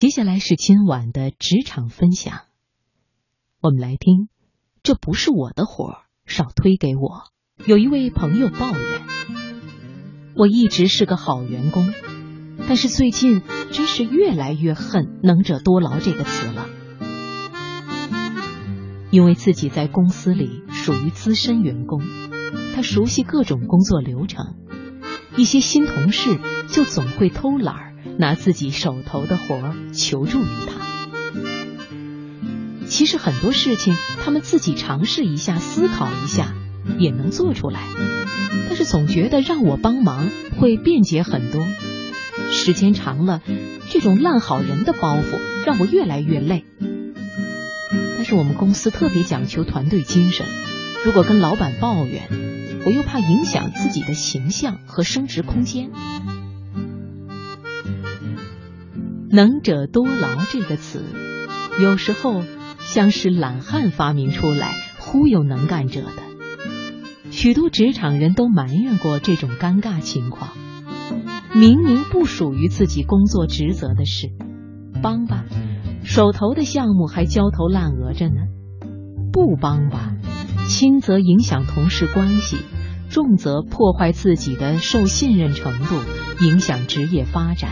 接下来是今晚的职场分享，我们来听。这不是我的活儿，少推给我。有一位朋友抱怨，我一直是个好员工，但是最近真是越来越恨“能者多劳”这个词了。因为自己在公司里属于资深员工，他熟悉各种工作流程，一些新同事就总会偷懒儿。拿自己手头的活儿求助于他，其实很多事情他们自己尝试一下、思考一下也能做出来，但是总觉得让我帮忙会便捷很多。时间长了，这种烂好人的包袱让我越来越累。但是我们公司特别讲求团队精神，如果跟老板抱怨，我又怕影响自己的形象和升职空间。能者多劳这个词，有时候像是懒汉发明出来忽悠能干者的。许多职场人都埋怨过这种尴尬情况：明明不属于自己工作职责的事，帮吧，手头的项目还焦头烂额着呢；不帮吧，轻则影响同事关系，重则破坏自己的受信任程度，影响职业发展。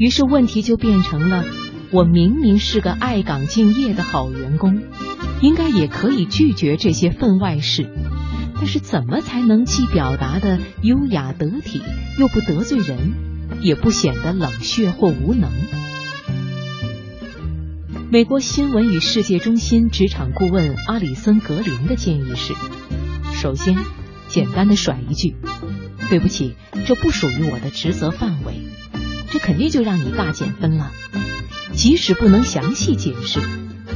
于是问题就变成了：我明明是个爱岗敬业的好员工，应该也可以拒绝这些分外事，但是怎么才能既表达的优雅得体，又不得罪人，也不显得冷血或无能？美国新闻与世界中心职场顾问阿里森·格林的建议是：首先，简单的甩一句：“对不起，这不属于我的职责范围。”这肯定就让你大减分了。即使不能详细解释，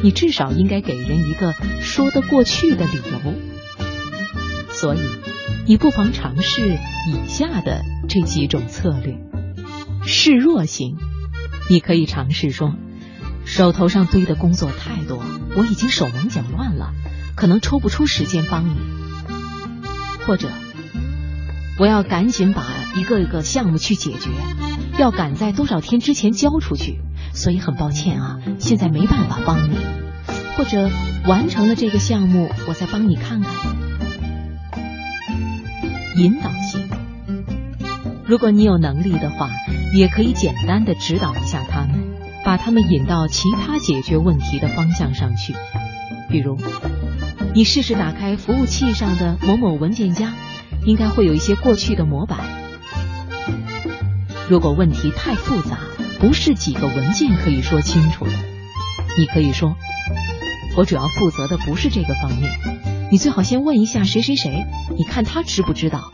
你至少应该给人一个说得过去的理由。所以，你不妨尝试以下的这几种策略：示弱型，你可以尝试说，手头上堆的工作太多，我已经手忙脚乱了，可能抽不出时间帮你。或者，我要赶紧把一个一个项目去解决。要赶在多少天之前交出去，所以很抱歉啊，现在没办法帮你。或者完成了这个项目，我再帮你看看。引导性，如果你有能力的话，也可以简单的指导一下他们，把他们引到其他解决问题的方向上去。比如，你试试打开服务器上的某某文件夹，应该会有一些过去的模板。如果问题太复杂，不是几个文件可以说清楚的，你可以说：“我主要负责的不是这个方面，你最好先问一下谁谁谁，你看他知不知道。”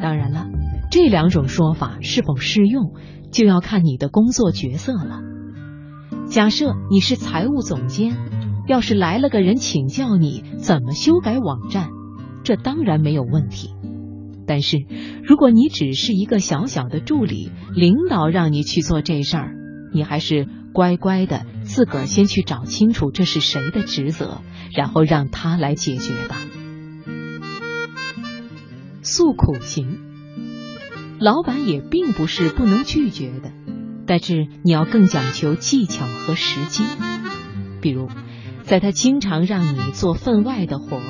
当然了，这两种说法是否适用，就要看你的工作角色了。假设你是财务总监，要是来了个人请教你怎么修改网站，这当然没有问题。但是，如果你只是一个小小的助理，领导让你去做这事儿，你还是乖乖的自个儿先去找清楚这是谁的职责，然后让他来解决吧。诉苦型，老板也并不是不能拒绝的，但是你要更讲求技巧和时机。比如，在他经常让你做分外的活，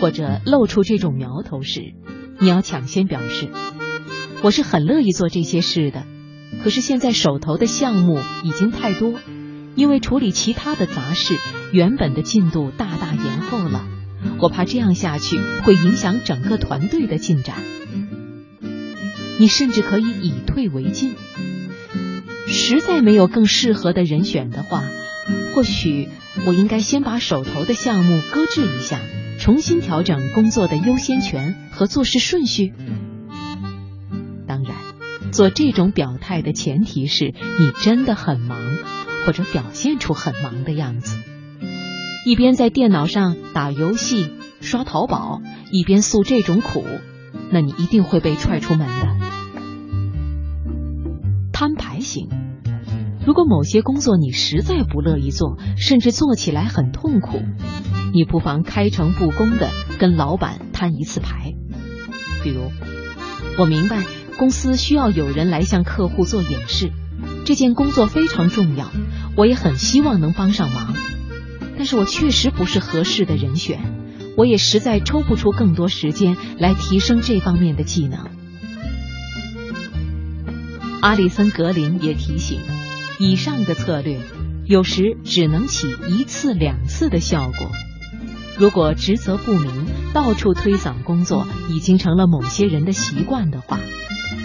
或者露出这种苗头时。你要抢先表示，我是很乐意做这些事的，可是现在手头的项目已经太多，因为处理其他的杂事，原本的进度大大延后了。我怕这样下去会影响整个团队的进展。你甚至可以以退为进，实在没有更适合的人选的话，或许我应该先把手头的项目搁置一下。重新调整工作的优先权和做事顺序。当然，做这种表态的前提是你真的很忙，或者表现出很忙的样子。一边在电脑上打游戏、刷淘宝，一边诉这种苦，那你一定会被踹出门的。摊牌型，如果某些工作你实在不乐意做，甚至做起来很痛苦。你不妨开诚布公的跟老板摊一次牌，比如，我明白公司需要有人来向客户做演示，这件工作非常重要，我也很希望能帮上忙。但是我确实不是合适的人选，我也实在抽不出更多时间来提升这方面的技能。阿里森格林也提醒，以上的策略有时只能起一次两次的效果。如果职责不明，到处推搡工作已经成了某些人的习惯的话，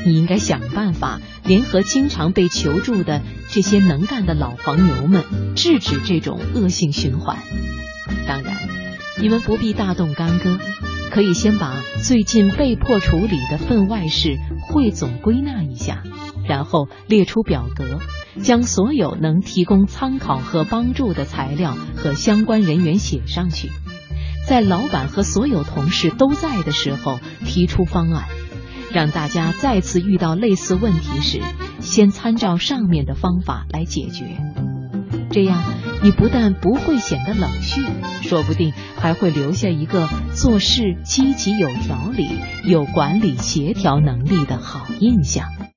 你应该想办法联合经常被求助的这些能干的老黄牛们，制止这种恶性循环。当然，你们不必大动干戈，可以先把最近被迫处理的分外事汇总归纳一下，然后列出表格，将所有能提供参考和帮助的材料和相关人员写上去。在老板和所有同事都在的时候提出方案，让大家再次遇到类似问题时，先参照上面的方法来解决。这样，你不但不会显得冷血，说不定还会留下一个做事积极、有条理、有管理协调能力的好印象。